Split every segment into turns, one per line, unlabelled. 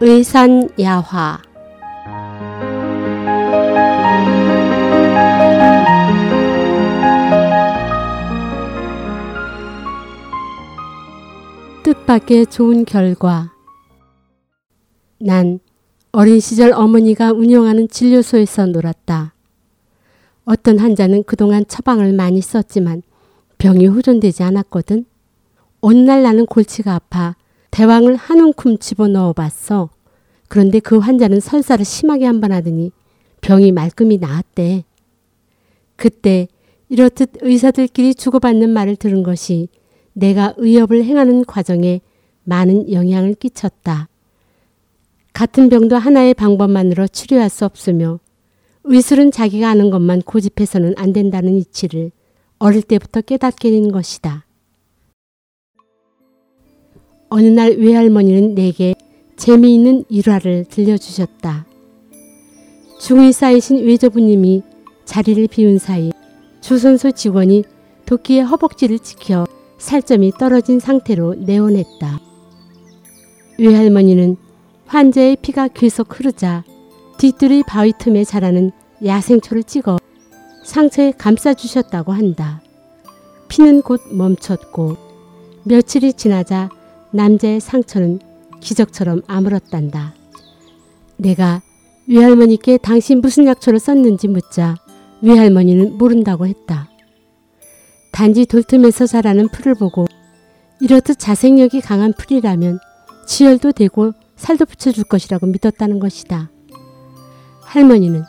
의산야화 뜻밖의 좋은 결과 난 어린 시절 어머니가 운영하는 진료소에서 놀았다. 어떤 환자는 그동안 처방을 많이 썼지만 병이 호전되지 않았거든. 어느 날 나는 골치가 아파 대왕을 한 움큼 집어넣어 봤어. 그런데 그 환자는 설사를 심하게 한 번 하더니 병이 말끔히 나았대. 그때 이렇듯 의사들끼리 주고받는 말을 들은 것이 내가 의협을 행하는 과정에 많은 영향을 끼쳤다. 같은 병도 하나의 방법만으로 치료할 수 없으며 의술은 자기가 아는 것만 고집해서는 안 된다는 이치를 어릴 때부터 깨닫게 된 것이다. 어느 날 외할머니는 내게 재미있는 일화를 들려주셨다. 중의 쌓이신 외조부님이 자리를 비운 사이 주선소 직원이 도끼의 허벅지를 지켜 살점이 떨어진 상태로 내원했다. 외할머니는 환자의 피가 계속 흐르자 뒤뜰의 바위 틈에 자라는 야생초를 찍어 상처에 감싸주셨다고 한다. 피는 곧 멈췄고 며칠이 지나자 남자의 상처는 기적처럼 아물었단다. 내가 외할머니께 당신 무슨 약초를 썼는지 묻자 외할머니는 모른다고 했다. 단지 돌틈에서 자라는 풀을 보고 이렇듯 자생력이 강한 풀이라면 지혈도 되고 살도 붙여줄 것이라고 믿었다는 것이다. 할머니는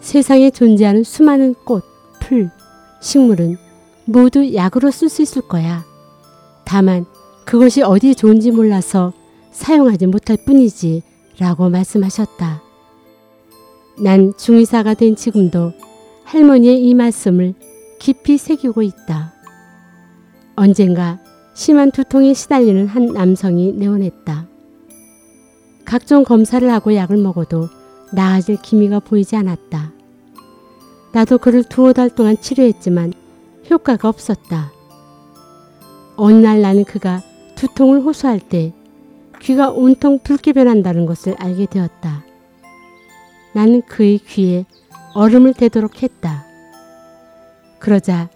세상에 존재하는 수많은 꽃, 풀, 식물은 모두 약으로 쓸 수 있을 거야. 다만 그것이 어디에 좋은지 몰라서 사용하지 못할 뿐이지 라고 말씀하셨다. 난 중의사가 된 지금도 할머니의 이 말씀을 깊이 새기고 있다. 언젠가 심한 두통에 시달리는 한 남성이 내원했다. 각종 검사를 하고 약을 먹어도 나아질 기미가 보이지 않았다. 나도 그를 두어 달 동안 치료했지만 효과가 없었다. 어느 날 나는 그가 두통을 호소할 때 귀가 온통 붉게 변한다는 것을 알게 되었다. 나는 그의 귀에 얼음을 대도록 했다. 그러자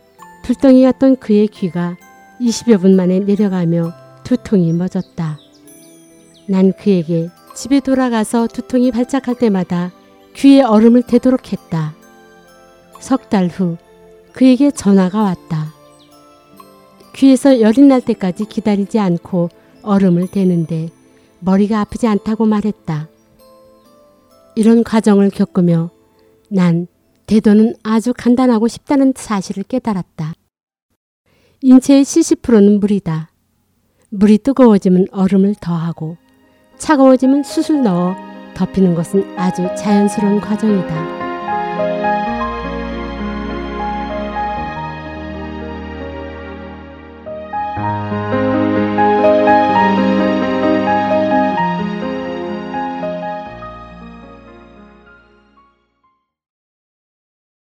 불덩이였던 그의 귀가 20여 분 만에 내려가며 두통이 멎었다. 난 그에게 집에 돌아가서 두통이 발작할 때마다 귀에 얼음을 대도록 했다. 석 달 후 그에게 전화가 왔다. 귀에서 열이 날 때까지 기다리지 않고 얼음을 대는데 머리가 아프지 않다고 말했다. 이런 과정을 겪으며 난 대도는 아주 간단하고 쉽다는 사실을 깨달았다. 인체의 70%는 물이다. 물이 뜨거워지면 얼음을 더하고 차가워지면 숯을 넣어 덮이는 것은 아주 자연스러운 과정이다.